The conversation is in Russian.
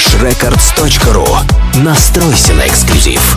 freshrecords.ru Настройся на эксклюзив.